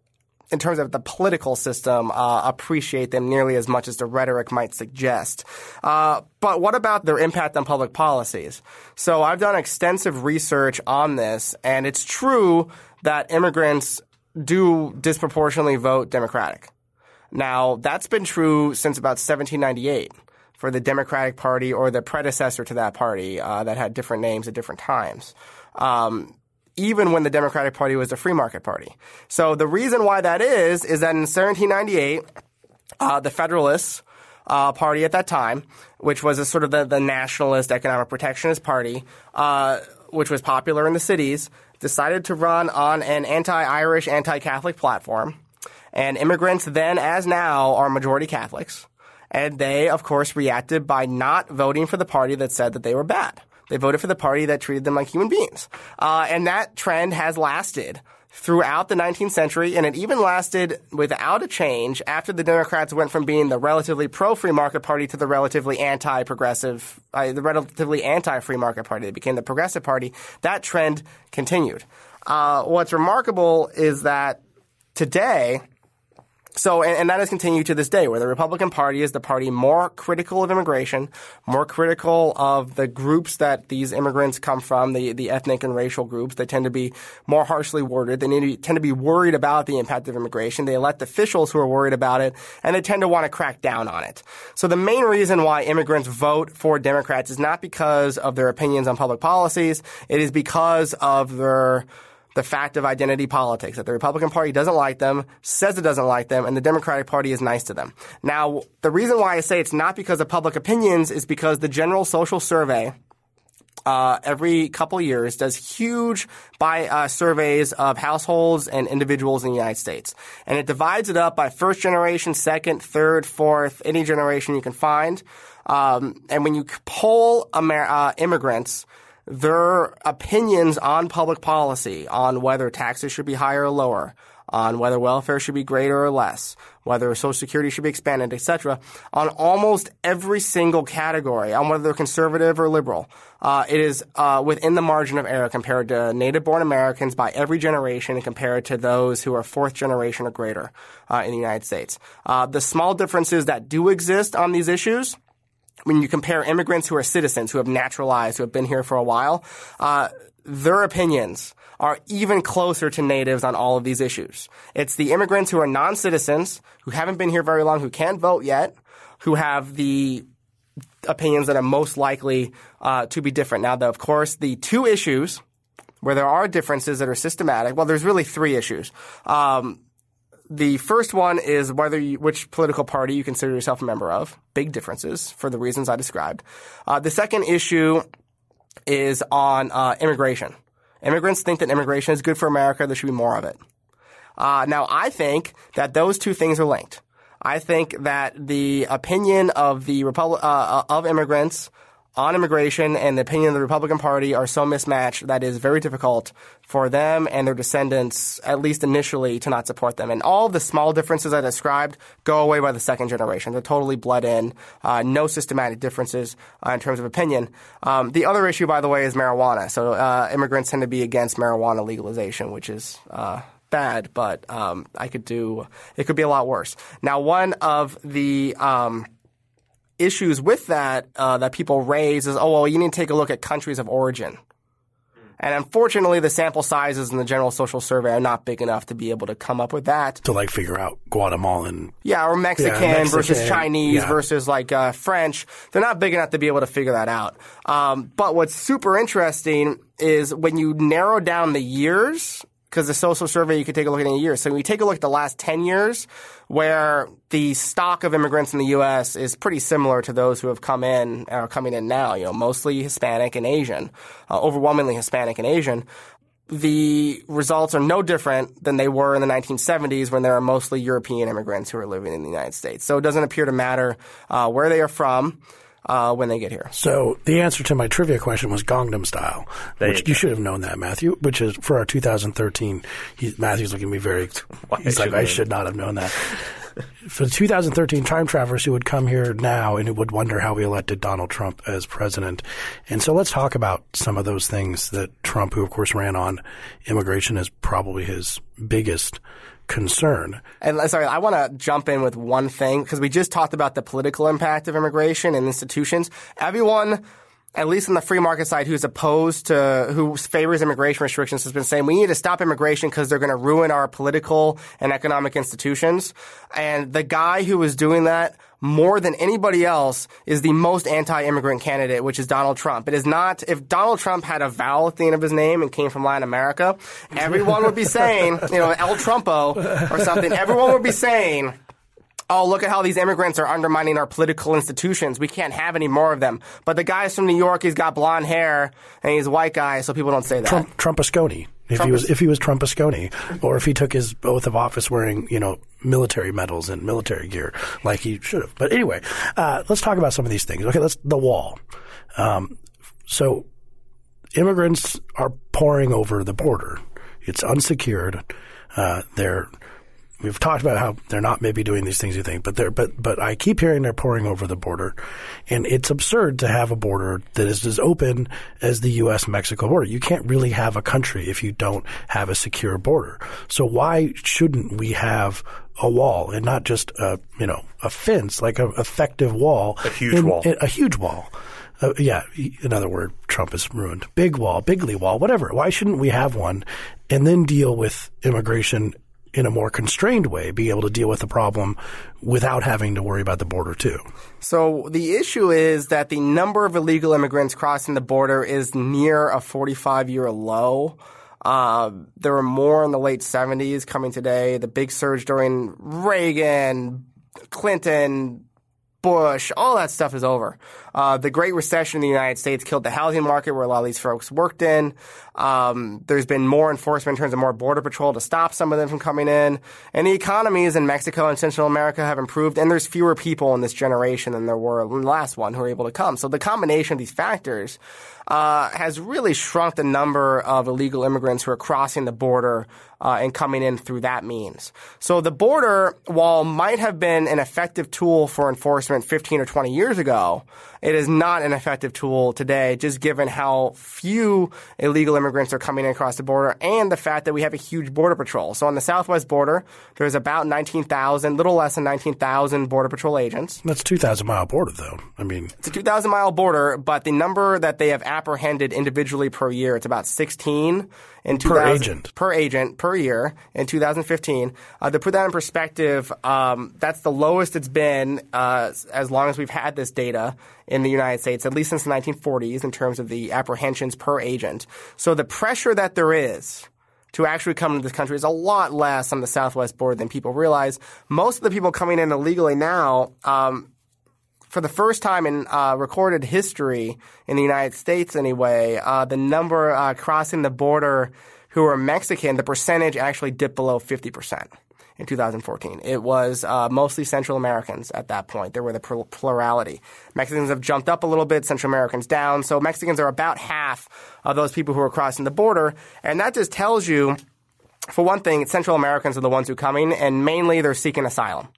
S3: in terms of the political system, uh, appreciate them nearly as much as the rhetoric might suggest. Uh, but what about their impact on public policies? So I've done extensive research on this, and it's true that immigrants do disproportionately vote Democratic. Now, that's been true since about 1798 for the Democratic Party or the predecessor to that party uh, that had different names at different times. Um, even when the Democratic Party was the free market party. So the reason why that is, is that in 1798, uh, the Federalists uh, Party at that time, which was a sort of the, the nationalist economic protectionist party, uh, which was popular in the cities, decided to run on an anti-Irish, anti-Catholic platform. And immigrants then, as now, are majority Catholics. And they, of course, reacted by not voting for the party that said that they were bad. They voted for the party that treated them like human beings. Uh, and that trend has lasted throughout the 19th century, and it even lasted without a change after the Democrats went from being the relatively pro-free market party to the relatively anti-progressive, uh, the relatively anti-free market party. They became the progressive party. That trend continued. Uh, what's remarkable is that today, so, and, and that has continued to this day, where the Republican Party is the party more critical of immigration, more critical of the groups that these immigrants come from, the, the ethnic and racial groups. They tend to be more harshly worded. They to, tend to be worried about the impact of immigration. They elect officials who are worried about it, and they tend to want to crack down on it. So the main reason why immigrants vote for Democrats is not because of their opinions on public policies. It is because of their the fact of identity politics, that the Republican Party doesn't like them, says it doesn't like them, and the Democratic Party is nice to them. Now, the reason why I say it's not because of public opinions is because the General Social Survey uh, every couple years does huge by uh, surveys of households and individuals in the United States, and it divides it up by first generation, second, third, fourth, any generation you can find. Um, and when you poll Amer- uh, immigrants, their opinions on public policy, on whether taxes should be higher or lower, on whether welfare should be greater or less, whether Social Security should be expanded, etc., on almost every single category, on whether they're conservative or liberal. Uh, it is uh, within the margin of error compared to native-born Americans by every generation and compared to those who are fourth generation or greater uh, in the United States. Uh, the small differences that do exist on these issues when you compare immigrants who are citizens, who have naturalized, who have been here for a while, uh, their opinions are even closer to natives on all of these issues. It's the immigrants who are non-citizens, who haven't been here very long, who can't vote yet, who have the opinions that are most likely uh, to be different. Now, the, of course, the two issues where there are differences that are systematic. Well, there's really three issues. Um, the first one is whether you, which political party you consider yourself a member of. Big differences for the reasons I described. Uh, the second issue is on uh, immigration. Immigrants think that immigration is good for America. There should be more of it. Uh, now, I think that those two things are linked. I think that the opinion of the Republic uh, of immigrants on immigration and the opinion of the Republican Party are so mismatched that it is very difficult for them and their descendants, at least initially, to not support them. And all the small differences I described go away by the second generation. They're totally bled in. Uh, no systematic differences uh, in terms of opinion. Um, the other issue, by the way, is marijuana. So uh, immigrants tend to be against marijuana legalization, which is uh, bad, but um, I could do. It could be a lot worse. Now, one of the um, issues with that uh, that people raise is, oh well, you need to take a look at countries of origin. And unfortunately, the sample sizes in the General Social Survey are not big enough to be able to come up with that.
S1: To like figure out Guatemalan.
S3: Yeah, or Mexican,
S1: Yeah, Mexican,
S3: versus Chinese
S1: yeah.
S3: versus like uh, French. They're not big enough to be able to figure that out. Um, but what's super interesting is when you narrow down the years, because the social survey you could take a look at in a year. So when you take a look at the last 10 years, where the stock of immigrants in the U.S. is pretty similar to those who have come in are coming in now, you know, mostly Hispanic and Asian, uh, overwhelmingly Hispanic and Asian. The results are no different than they were in the 1970s when there are mostly European immigrants who are living in the United States. So it doesn't appear to matter uh, where they are from uh, when they get here.
S1: So the answer to my trivia question was Gangnam Style,
S2: There
S1: which
S2: you
S1: you, should have known that, Matthew. Which is for our 2013. He, Matthew's looking at me very.
S2: Why
S1: he's like, I
S2: I?
S1: should not have known that. For the 2013 time travelers who would come here now and who would wonder how we elected Donald Trump as president. And so let's talk about some of those things that Trump, who of course ran on immigration is probably his biggest concern.
S3: And uh, sorry, I want to jump in with one thing because we just talked about the political impact of immigration and institutions. Everyone, at least on the free market side, who's opposed to, who favors immigration restrictions has been saying we need to stop immigration because they're going to ruin our political and economic institutions. And the guy who was doing that more than anybody else is the most anti-immigrant candidate, which is Donald Trump. It is not, if Donald Trump had a vowel at the end of his name and came from Latin America, everyone would be saying, you know, El Trumpo or something, everyone would be saying, oh, look at how these immigrants are undermining our political institutions. We can't have any more of them. But the guy's from New York, he's got blonde hair, and he's a white guy, so people don't say that.
S1: Trump Trumpasconi. If he was if he was Trumpasconi, or if he took his oath of office wearing you know military medals and military gear like he should have. But anyway, uh, let's talk about some of these things. Okay, let's the wall. Um, so immigrants are pouring over the border. It's unsecured. Uh, they're we've talked about how they're not maybe doing these things you think, but they're but but I keep hearing they're pouring over the border, and it's absurd to have a border that is as open as the U.S. Mexico border. You can't really have a country if you don't have a secure border. So why shouldn't we have a wall and not just a you know a fence like an effective wall,
S2: A huge
S1: in-
S2: wall.
S1: in- a huge wall. Uh, yeah, another word Trump has ruined. Big wall, bigly wall, whatever. Why shouldn't we have one and then deal with immigration in a more constrained way, be able to deal with the problem without having to worry about the border too?
S3: So the issue is that the number of illegal immigrants crossing the border is near a 45 year low. Uh, there were more in the late 70s coming today. The big surge during Reagan, Clinton, Bush, all that stuff is over. Uh, the Great Recession in the United States killed the housing market where a lot of these folks worked in. Um, there's been more enforcement in terms of more border patrol to stop some of them from coming in. And the economies in Mexico and Central America have improved, and there's fewer people in this generation than there were in the last one who are able to come. So the combination of these factors uh, has really shrunk the number of illegal immigrants who are crossing the border uh, and coming in through that means. So the border, while might have been an effective tool for enforcement 15 or 20 years ago, it is not an effective tool today, just given how few illegal immigrants are coming across the border and the fact that we have a huge border patrol. So on the southwest border, there's about 19,000, little less than 19,000 border patrol agents.
S1: That's 2,000 mile border, though. I mean,
S3: It's a 2,000 mile border, but the number that they have apprehended individually per year, it's about 16 in 2000,
S1: agent.
S3: Per agent per year in 2015. Uh, to put that in perspective, um, that's the lowest it's been uh, as long as we've had this data in the United States, at least since the 1940s, in terms of the apprehensions per agent. So the pressure that there is to actually come into this country is a lot less on the southwest border than people realize. Most of the people coming in illegally now, um, for the first time in uh, recorded history in the United States, anyway, uh, the number uh, crossing the border who are Mexican, the percentage actually dipped below 50% in 2014. It was uh, mostly Central Americans at that point. There were the pl- plurality. Mexicans have jumped up a little bit, Central Americans down. So Mexicans are about half of those people who are crossing the border. And that just tells you, for one thing, Central Americans are the ones who are coming, and mainly they're seeking asylum.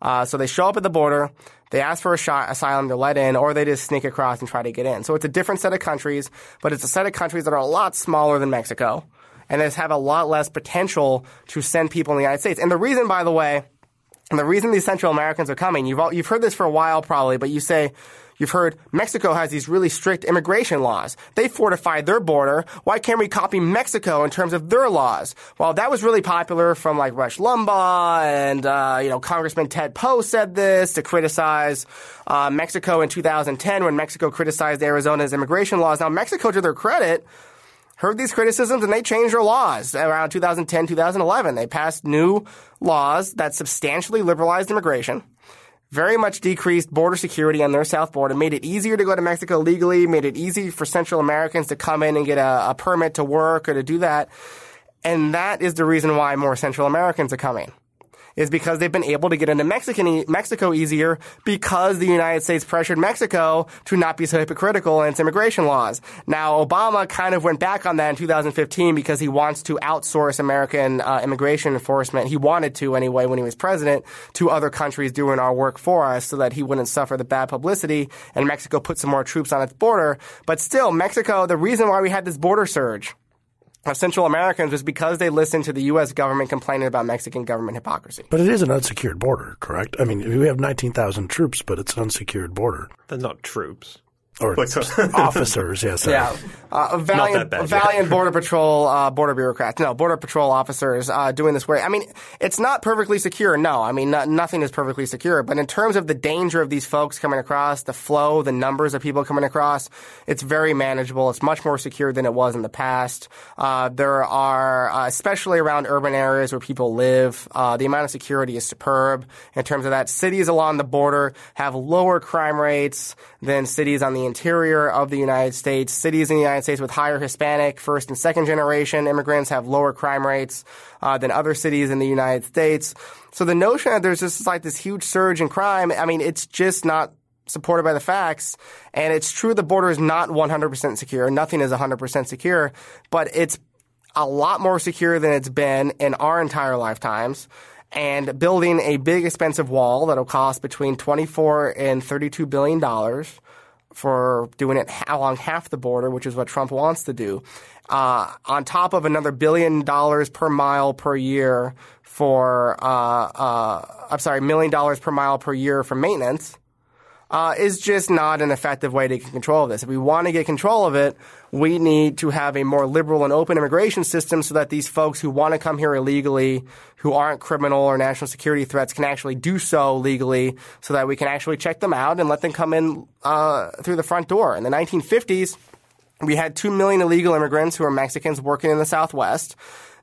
S3: Uh, so they show up at the border, they ask for a shot, asylum, they're let in, or they just sneak across and try to get in. So it's a different set of countries, but it's a set of countries that are a lot smaller than Mexico, and they have a lot less potential to send people in the United States. And the reason, by the way, and the reason these Central Americans are coming, you've all, you've heard this for a while probably, but you say you've heard Mexico has these really strict immigration laws. They fortified their border. Why can't we copy Mexico in terms of their laws? Well, that was really popular from like Rush Limbaugh and uh, you know Congressman Ted Poe said this to criticize uh, Mexico in 2010 when Mexico criticized Arizona's immigration laws. Now Mexico, to their credit heard these criticisms and they changed their laws around 2010, 2011. They passed new laws that substantially liberalized immigration, very much decreased border security on their south border, made it easier to go to Mexico legally, made it easy for Central Americans to come in and get a, a permit to work or to do that. And that is the reason why more Central Americans are coming is because they've been able to get into Mexican, Mexico easier because the United States pressured Mexico to not be so hypocritical in its immigration laws. Now, Obama kind of went back on that in 2015 because he wants to outsource American uh, immigration enforcement. He wanted to anyway when he was president to other countries doing our work for us so that he wouldn't suffer the bad publicity and Mexico put some more troops on its border. But still, Mexico, the reason why we had this border surge of Central Americans was because they listened to the U.S. government complaining about Mexican government hypocrisy.
S1: but it is an unsecured border, correct? I mean, we have 19,000 troops, but it's an unsecured border.
S2: They're not troops.
S1: Or officers, yes.
S3: Yeah, uh, a valiant,
S2: bad,
S3: valiant border patrol, uh, border bureaucrats. No, border patrol officers uh, doing this work. I mean, it's not perfectly secure. No, I mean, no, nothing is perfectly secure. But in terms of the danger of these folks coming across, the flow, the numbers of people coming across, it's very manageable. It's much more secure than it was in the past. Uh, there are, uh, especially around urban areas where people live, uh, the amount of security is superb. In terms of that, cities along the border have lower crime rates than cities on the interior of the United States. Cities in the United States with higher Hispanic first and second generation immigrants have lower crime rates uh, than other cities in the United States. So the notion that there's just like this huge surge in crime, I mean, it's just not supported by the facts. And it's true the border is not 100% secure. Nothing is 100% secure, but it's a lot more secure than it's been in our entire lifetimes. And building a big expensive wall that'll cost between 24 and 32 billion dollars for doing it along half the border, which is what Trump wants to do, uh, on top of another billion dollars per mile per year for, uh, uh, I'm sorry, million dollars per mile per year for maintenance, uh, is just not an effective way to get control of this. If we want to get control of it, we need to have a more liberal and open immigration system so that these folks who want to come here illegally, who aren't criminal or national security threats, can actually do so legally so that we can actually check them out and let them come in uh, through the front door. In the 1950s, we had 2 million illegal immigrants who are Mexicans working in the Southwest.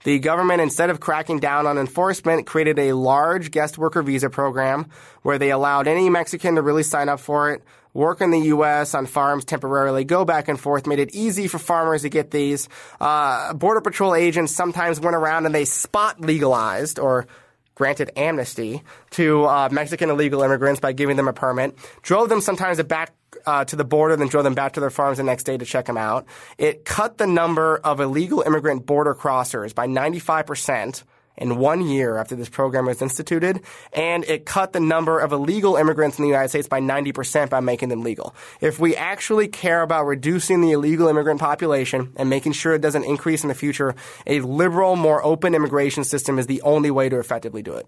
S3: The government, instead of cracking down on enforcement, created a large guest worker visa program where they allowed any Mexican to really sign up for it, work in the U.S. on farms temporarily, go back and forth, made it easy for farmers to get these. Uh, Border Patrol agents sometimes went around and they spot legalized or granted amnesty to uh, Mexican illegal immigrants by giving them a permit, drove them sometimes back uh, to the border, then drove them back to their farms the next day to check them out. It cut the number of illegal immigrant border crossers by 95 percent in one year after this program was instituted, and it cut the number of illegal immigrants in the United States by 90% by making them legal. If we actually care about reducing the illegal immigrant population and making sure it doesn't increase in the future, a liberal, more open immigration system is the only way to effectively do it.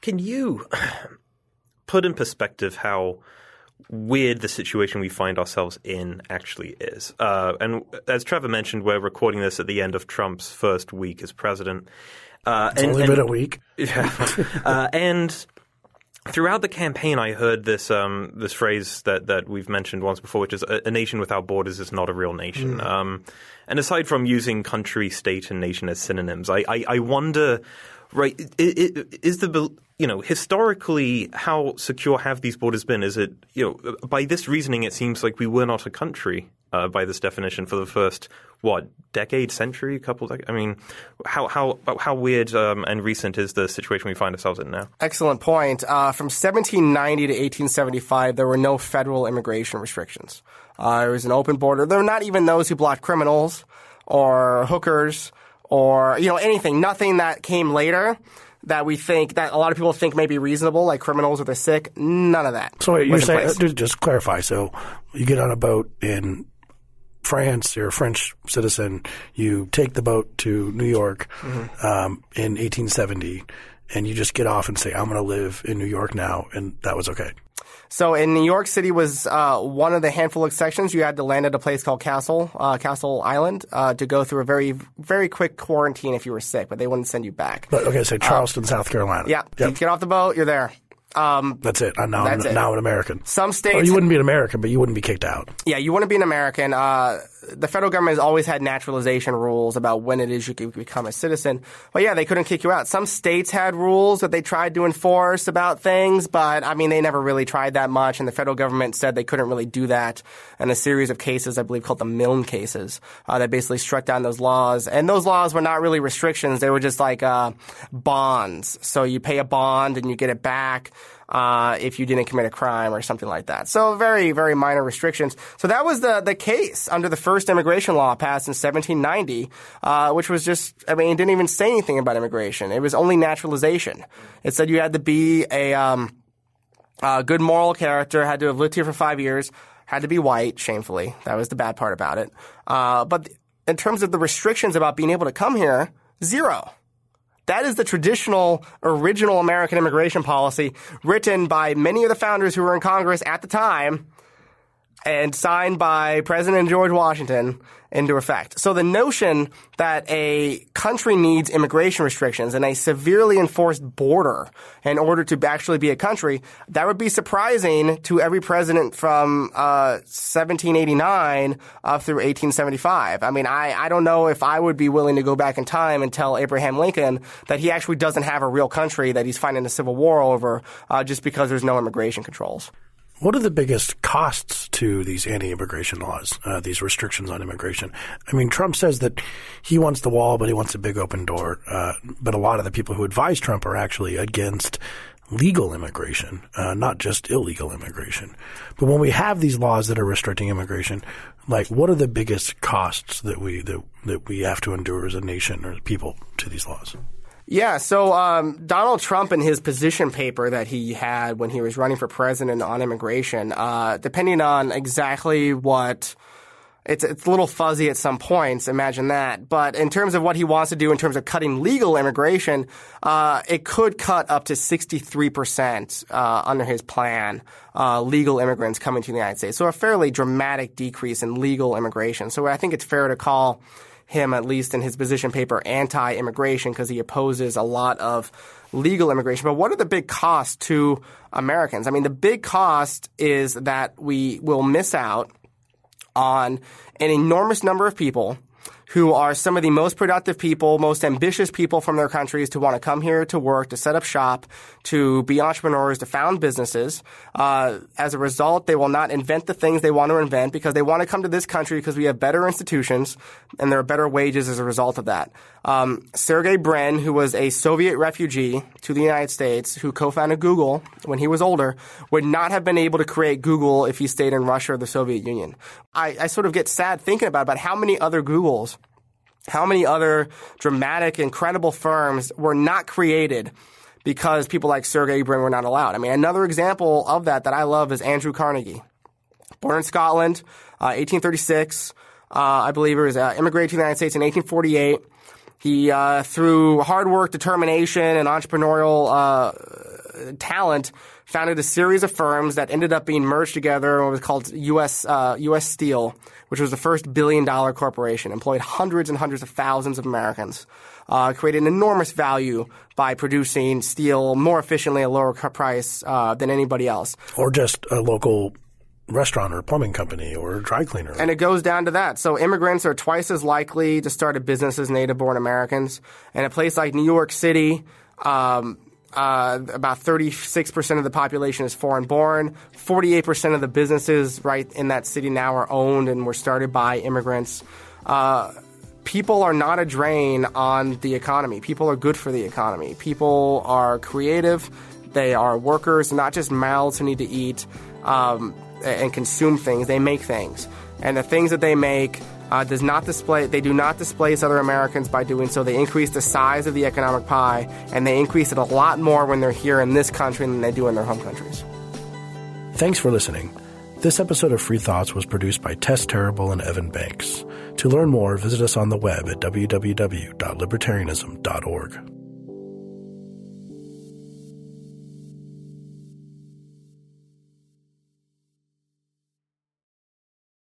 S2: Can you put in perspective how weird the situation we find ourselves in actually is? Uh, and as Trevor mentioned, we're recording this at the end of Trump's first week as president.
S1: Uh, it's and, only been a week.
S2: Yeah. uh, and throughout the campaign, I heard this um, this phrase that, that we've mentioned once before, which is a, a nation without borders is not a real nation. Mm. Um, and aside from using country, state, and nation as synonyms, I, I, I wonder, right, is the you know historically how secure have these borders been? Is it you know by this reasoning, it seems like we were not a country uh, by this definition for the first what decade, century, couple. Decades? I mean, how how how weird um, and recent is the situation we find ourselves in now?
S3: Excellent point. Uh, from 1790 to 1875, there were no federal immigration restrictions. Uh, it was an open border. There were not even those who blocked criminals or hookers or you know anything. Nothing that came later that we think that a lot of people think may be reasonable, like criminals or the sick. None of that.
S1: So you're saying, just clarify. So you get on a boat in France, you're a French citizen, you take the boat to New York mm-hmm. um, in 1870, and you just get off and say, I'm going to live in New York now, and that was okay.
S3: So in New York City was uh, one of the handful of sections you had to land at a place called Castle uh, Castle Island uh, to go through a very very quick quarantine if you were sick, but they wouldn't send you back.
S1: But okay, so Charleston, South Carolina.
S3: Yeah, yep. you get off the boat, you're there.
S1: Um, that's it. I'm now, that's I'm, it. now an American.
S3: Some states.
S1: Oh, you wouldn't be an American, but you wouldn't be kicked out.
S3: Yeah, you wouldn't be an American. Uh, the federal government has always had naturalization rules about when it is you could become a citizen. But yeah, they couldn't kick you out. Some states had rules that they tried to enforce about things, but I mean, they never really tried that much. And the federal government said they couldn't really do that. And a series of cases, I believe, called the Miln cases, uh, that basically struck down those laws. And those laws were not really restrictions; they were just like uh, bonds. So you pay a bond and you get it back uh, if you didn't commit a crime or something like that. So very, very minor restrictions. So that was the, the case under the first immigration law passed in 1790, uh, which was just, I mean, it didn't even say anything about immigration. It was only naturalization. It said you had to be a, um, a good moral character, had to have lived here for five years, had to be white, shamefully. That was the bad part about it. Uh, but in terms of the restrictions about being able to come here, zero. That is the traditional, original American immigration policy written by many of the founders who were in Congress at the time and signed by President George Washington into effect. So the notion that a country needs immigration restrictions and a severely enforced border in order to actually be a country, that would be surprising to every president from uh, 1789 up through 1875. I mean, I, I don't know if I would be willing to go back in time and tell Abraham Lincoln that he actually doesn't have a real country that he's fighting a civil war over uh, just because there's no immigration controls.
S1: What are the biggest costs to these anti-immigration laws, uh, these restrictions on immigration? I mean, Trump says that he wants the wall, but he wants a big open door. Uh, but a lot of the people who advise Trump are actually against legal immigration, uh, not just illegal immigration. But when we have these laws that are restricting immigration, like what are the biggest costs that we that, that we have to endure as a nation or people to these laws?
S3: Yeah, so um, Donald Trump in his position paper that he had when he was running for president on immigration, uh, depending on exactly what it's it's a little fuzzy at some points. Imagine that. But in terms of what he wants to do in terms of cutting legal immigration, uh, it could cut up to 63 percent uh, under his plan. Uh, legal immigrants coming to the United States, so a fairly dramatic decrease in legal immigration. So I think it's fair to call him, at least in his position paper, anti-immigration because he opposes a lot of legal immigration. But what are the big costs to Americans? I mean, the big cost is that we will miss out on an enormous number of people who are some of the most productive people, most ambitious people from their countries to want to come here to work, to set up shop, to be entrepreneurs, to found businesses. Uh, as a result, they will not invent the things they want to invent because they want to come to this country because we have better institutions and there are better wages as a result of that. Um, Sergey Brin, who was a Soviet refugee to the United States, who co-founded Google when he was older, would not have been able to create Google if he stayed in Russia or the Soviet Union. I, I sort of get sad thinking about about how many other Googles how many other dramatic, incredible firms were not created because people like Sergey Brin were not allowed? I mean, another example of that that I love is Andrew Carnegie. Born in Scotland, uh, 1836, uh, I believe he was uh, immigrated to the United States in 1848. He, uh, through hard work, determination, and entrepreneurial uh, talent, founded a series of firms that ended up being merged together what was called U.S. Uh, U.S. Steel, which was the first billion dollar corporation, employed hundreds and hundreds of thousands of Americans, uh, created an enormous value by producing steel more efficiently at a lower price uh, than anybody else.
S1: Or just a local restaurant or plumbing company or dry cleaner.
S3: And it goes down to that. So immigrants are twice as likely to start a business as native born Americans. And a place like New York City, um, uh, about 36% of the population is foreign born. 48% of the businesses right in that city now are owned and were started by immigrants. Uh, people are not a drain on the economy. People are good for the economy. People are creative. They are workers, not just mouths who need to eat um, and consume things. They make things. And the things that they make uh, does not display they do not displace other Americans by doing so. They increase the size of the economic pie, and they increase it a lot more when they're here in this country than they do in their home countries.
S1: Thanks for listening. This episode of Free Thoughts was produced by Tess Terrible and Evan Banks. To learn more, visit us on the web at www.libertarianism.org.